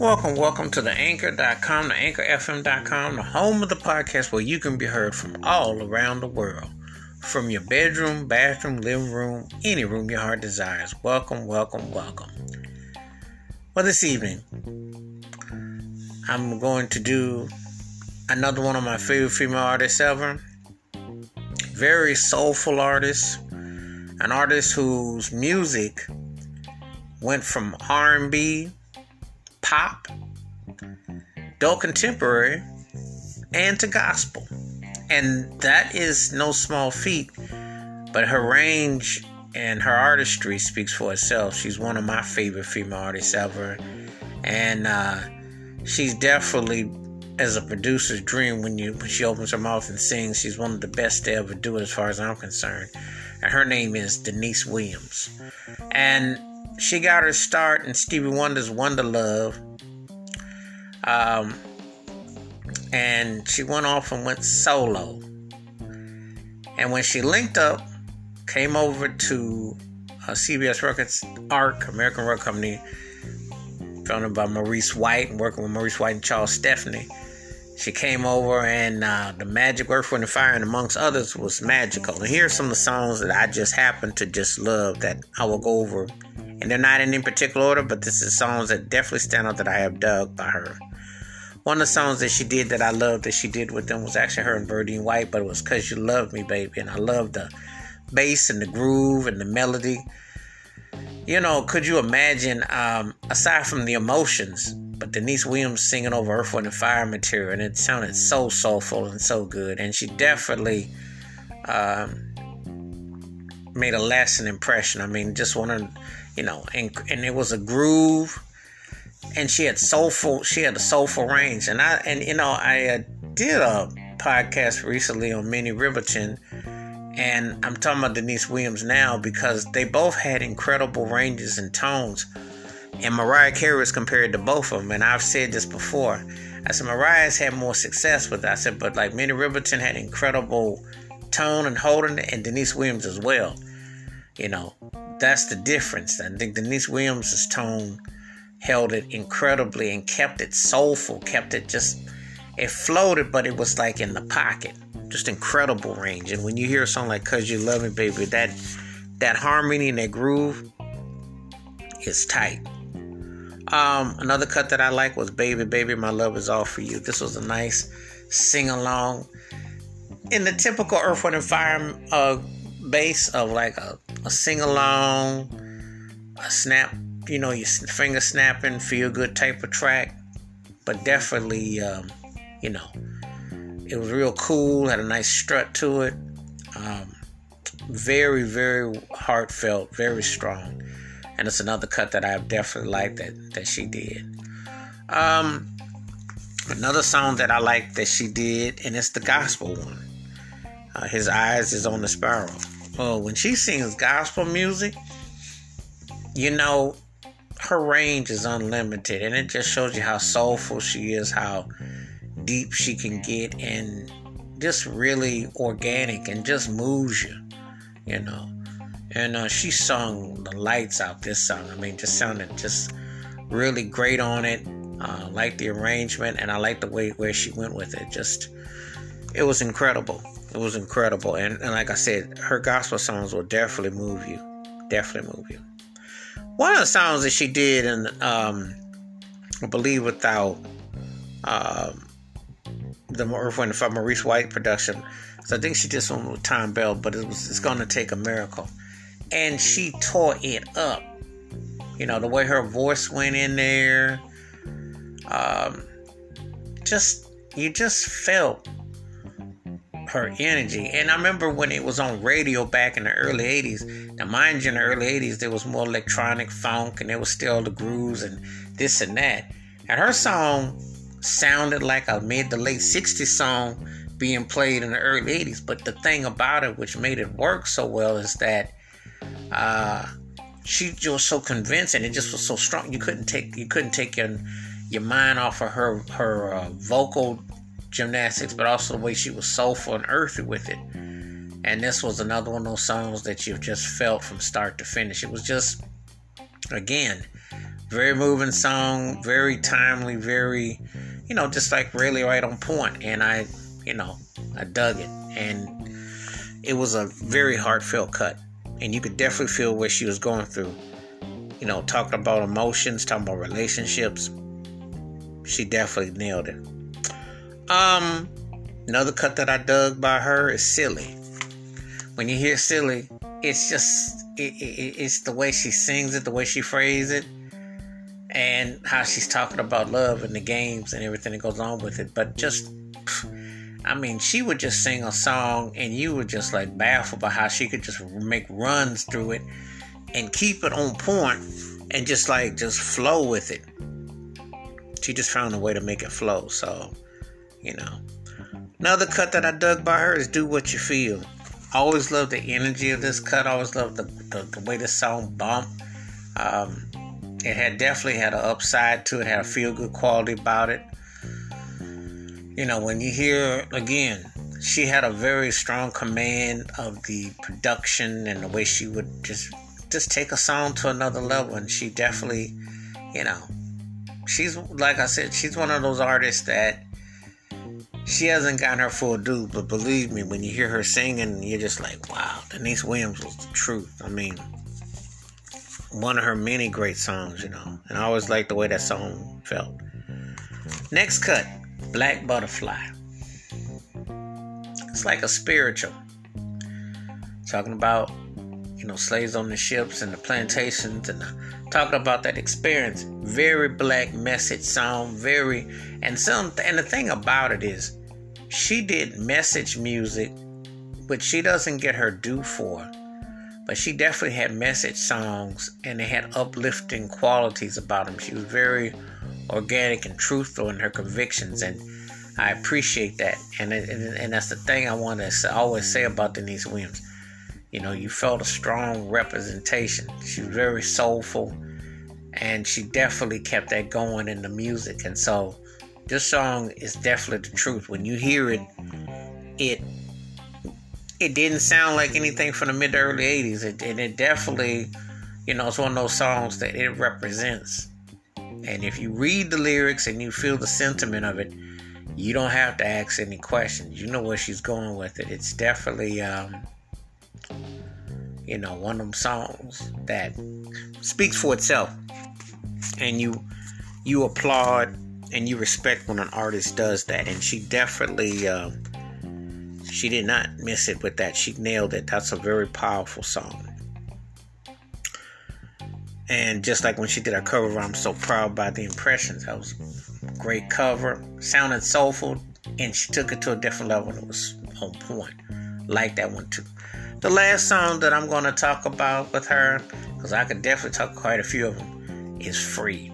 Welcome, welcome to the anchor.com, the anchorfm.com, the home of the podcast where you can be heard from all around the world. From your bedroom, bathroom, living room, any room your heart desires. Welcome, welcome, welcome. Well, this evening, I'm going to do another one of my favorite female artists ever. Very soulful artist, an artist whose music went from R&B pop, adult contemporary, and to gospel. And that is no small feat, but her range and her artistry speaks for itself. She's one of my favorite female artists ever. And uh, she's definitely, as a producer's dream, when you when she opens her mouth and sings, she's one of the best to ever do it, as far as I'm concerned. And her name is Deniece Williams. And she got her start in Stevie Wonder's Wonderlove. Um, and she went off and went solo. And when she linked up, came over to uh, CBS Records, ARC, American Record Company, founded by Maurice White and working with Maurice White and Charles Stepney. She came over, and uh, the Magic Earth, Wind, and Fire, and amongst others, was magical. And here are some of the songs that I just happen to just love that I will go over and they're not in any particular order, but this is songs that definitely stand out that I have dug by her. One of the songs that she did that I loved that she did with them was actually her and Verdine White, but it was Cause You Love Me, Baby. And I love the bass and the groove and the melody. You know, could you imagine, um, aside from the emotions, but Deniece Williams singing over Earth, Wind, and Fire material, and it sounded so soulful and so good. And she definitely um, made a lasting impression. I mean, just one of you know, and and it was a groove, and she had soulful, she had a soulful range, and I and you know I uh, did a podcast recently on Minnie Riperton, and I'm talking about Denise Williams now because they both had incredible ranges and tones, and Mariah Carey was compared to both of them, and I've said this before. I said Mariah's had more success with that. I said, but like Minnie Riperton had incredible tone and holding, and Deniece Williams as well. You know, that's the difference. I think Deniece Williams' tone held it incredibly and kept it soulful, kept it just, it floated, but it was like in the pocket. Just incredible range. And when you hear a song like Cause You Love Me, Baby, that, that harmony and that groove is tight. Um, another cut that I like was Baby, Baby, My Love Is All For You. This was a nice sing along. In the typical Earth, Wind, and Fire uh, bass of like a, a sing along, a snap, you know, your finger snapping, feel good type of track. But definitely, um, you know, it was real cool, had a nice strut to it. Um, very, very heartfelt, very strong. And it's another cut that I've definitely liked that, that she did. Um, another song that I like that she did, and it's the gospel one. Uh, His eyes is on the sparrow. Well, when she sings gospel music, you know, her range is unlimited, and it just shows you how soulful she is, how deep she can get, and just really organic and just moves you, you know. And uh, she sung the lights out this song. I mean, just sounded just really great on it. Uh, like the arrangement, and I like the way where she went with it. Just, it was incredible. It was incredible. And, and like I said, her gospel songs will definitely move you. Definitely move you. One of the songs that she did, and um, I believe without um, the Earth, Wind, Maurice White production, so I think she did one with Thom Bell, but it was it's gonna take a miracle, and she tore it up. You know the way her voice went in there, um, just you just felt her energy. And I remember when it was on radio back in the early 80s. Now, mind you, in the early 80s, there was more electronic funk and there was still the grooves and this and that. And her song sounded like a mid to late 60s song being played in the early 80s. But the thing about it, which made it work so well, is that uh, she was so convincing. It just was so strong. You couldn't take you couldn't take your your mind off of her her uh, vocal gymnastics, but also the way she was soulful and earthy with it. And this was another one of those songs that you just felt from start to finish. It was just Again, very moving song, very timely, very, you know, just like really right on point. And I, you know, I dug it. And it was a very heartfelt cut. And you could definitely feel what she was going through. You know, talking about emotions, talking about relationships. She definitely nailed it. Um, another cut that I dug by her is Silly. When you hear Silly, it's just it, it, it's the way she sings it, the way she phrases it, and how she's talking about love and the games and everything that goes on with it. But just, I mean, she would just sing a song, and you would just like baffled by how she could just make runs through it and keep it on point and just like just flow with it. She just found a way to make it flow. So, you know, another cut that I dug by her is "Do What You Feel." I always love the energy of this cut. I always love the, the, the way the song bump. Um, it had definitely had an upside to it, had a feel good quality about it. You know, when you hear again, she had a very strong command of the production and the way she would just just take a song to another level and she definitely, you know, she's like I said, she's one of those artists that she hasn't gotten her full due, but believe me, when you hear her singing, you're just like, wow, deniece Williams was the truth. I mean, one of her many great songs, you know, and I always liked the way that song felt. Next cut, Black Butterfly. It's like a spiritual. Talking about, you know, slaves on the ships and the plantations and talking about that experience. Very black message song, very and some and the thing about it is she did message music, but she doesn't get her due for. But she definitely had message songs and they had uplifting qualities about them. She was very organic and truthful in her convictions, and I appreciate that. And and, and that's the thing I want to always say about Deniece Williams. You know, you felt a strong representation. She was very soulful, and she definitely kept that going in the music. And so, this song is definitely the truth. When you hear it, it it didn't sound like anything from the mid to early 80s. It, and it definitely, you know, it's one of those songs that it represents. And if you read the lyrics and you feel the sentiment of it, you don't have to ask any questions. You know where she's going with it. It's definitely, um, you know, one of them songs that speaks for itself. And you you applaud and you respect when an artist does that. And she definitely. Uh, she did not miss it with that. She nailed it. That's a very powerful song. And just like when she did her cover, I'm so proud by the impressions. That was great cover, sounded soulful, and she took it to a different level. It was on point. Like that one too. The last song that I'm going to talk about with her, because I could definitely talk quite a few of them, is Free.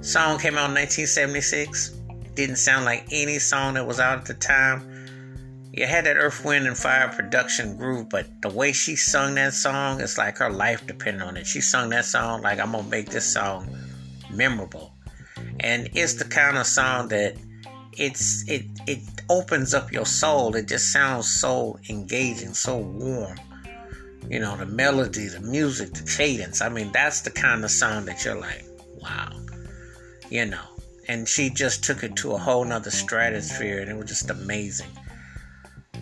Song came out in 1976. Didn't sound like any song that was out at the time you had that Earth, Wind, and Fire production groove, but the way she sung that song, it's like her life depended on it. She sung that song like I'm gonna make this song memorable, and it's the kind of song that it's it it opens up your soul. It just sounds so engaging, so warm. You know, the melody, the music, the cadence. I mean, that's the kind of song that you're like, wow. You know, and she just took it to a whole nother stratosphere, and it was just amazing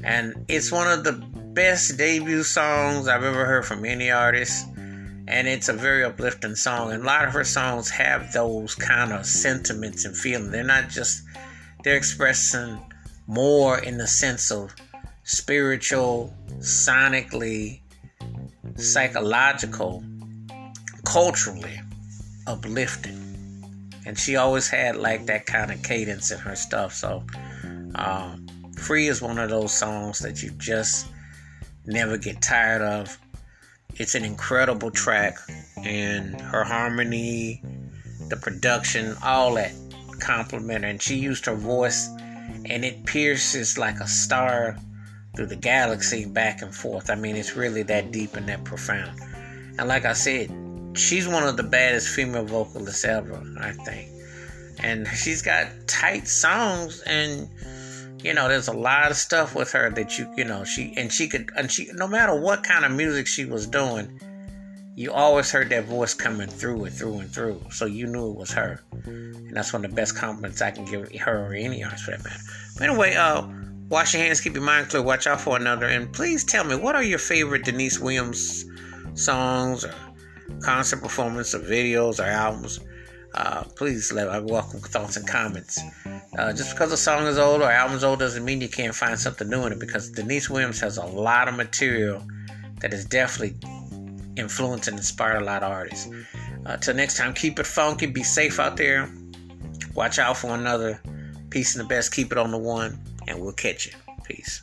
and it's one of the best debut songs I've ever heard from any artist. And it's a very uplifting song. And a lot of her songs have those kind of sentiments and feelings. They're not just, they're expressing more in the sense of spiritual, sonically, psychological, culturally uplifting. And she always had like that kind of cadence in her stuff. So, um, Free is one of those songs that you just never get tired of. It's an incredible track, and her harmony, the production, all that compliment. And she used her voice, and it pierces like a star through the galaxy back and forth. I mean, it's really that deep and that profound. And like I said, she's one of the baddest female vocalists ever, I think. And she's got tight songs and you know there's a lot of stuff with her that you you know she and she could and she no matter what kind of music she was doing you always heard that voice coming through and through and through. So you knew it was her. And that's one of the best compliments I can give her or any artist for that matter. But anyway, uh, wash your hands, keep your mind clear, watch out for another. And please tell me, what are your favorite deniece Williams songs or concert performance or videos or albums? Uh, please let I welcome thoughts and comments. Uh, just because a song is old or album is old doesn't mean you can't find something new in it because Deniece Williams has a lot of material that is definitely influenced and inspired a lot of artists. Uh, till next time, keep it funky, be safe out there, watch out for another. Peace and the best, keep it on the one, and we'll catch you. Peace.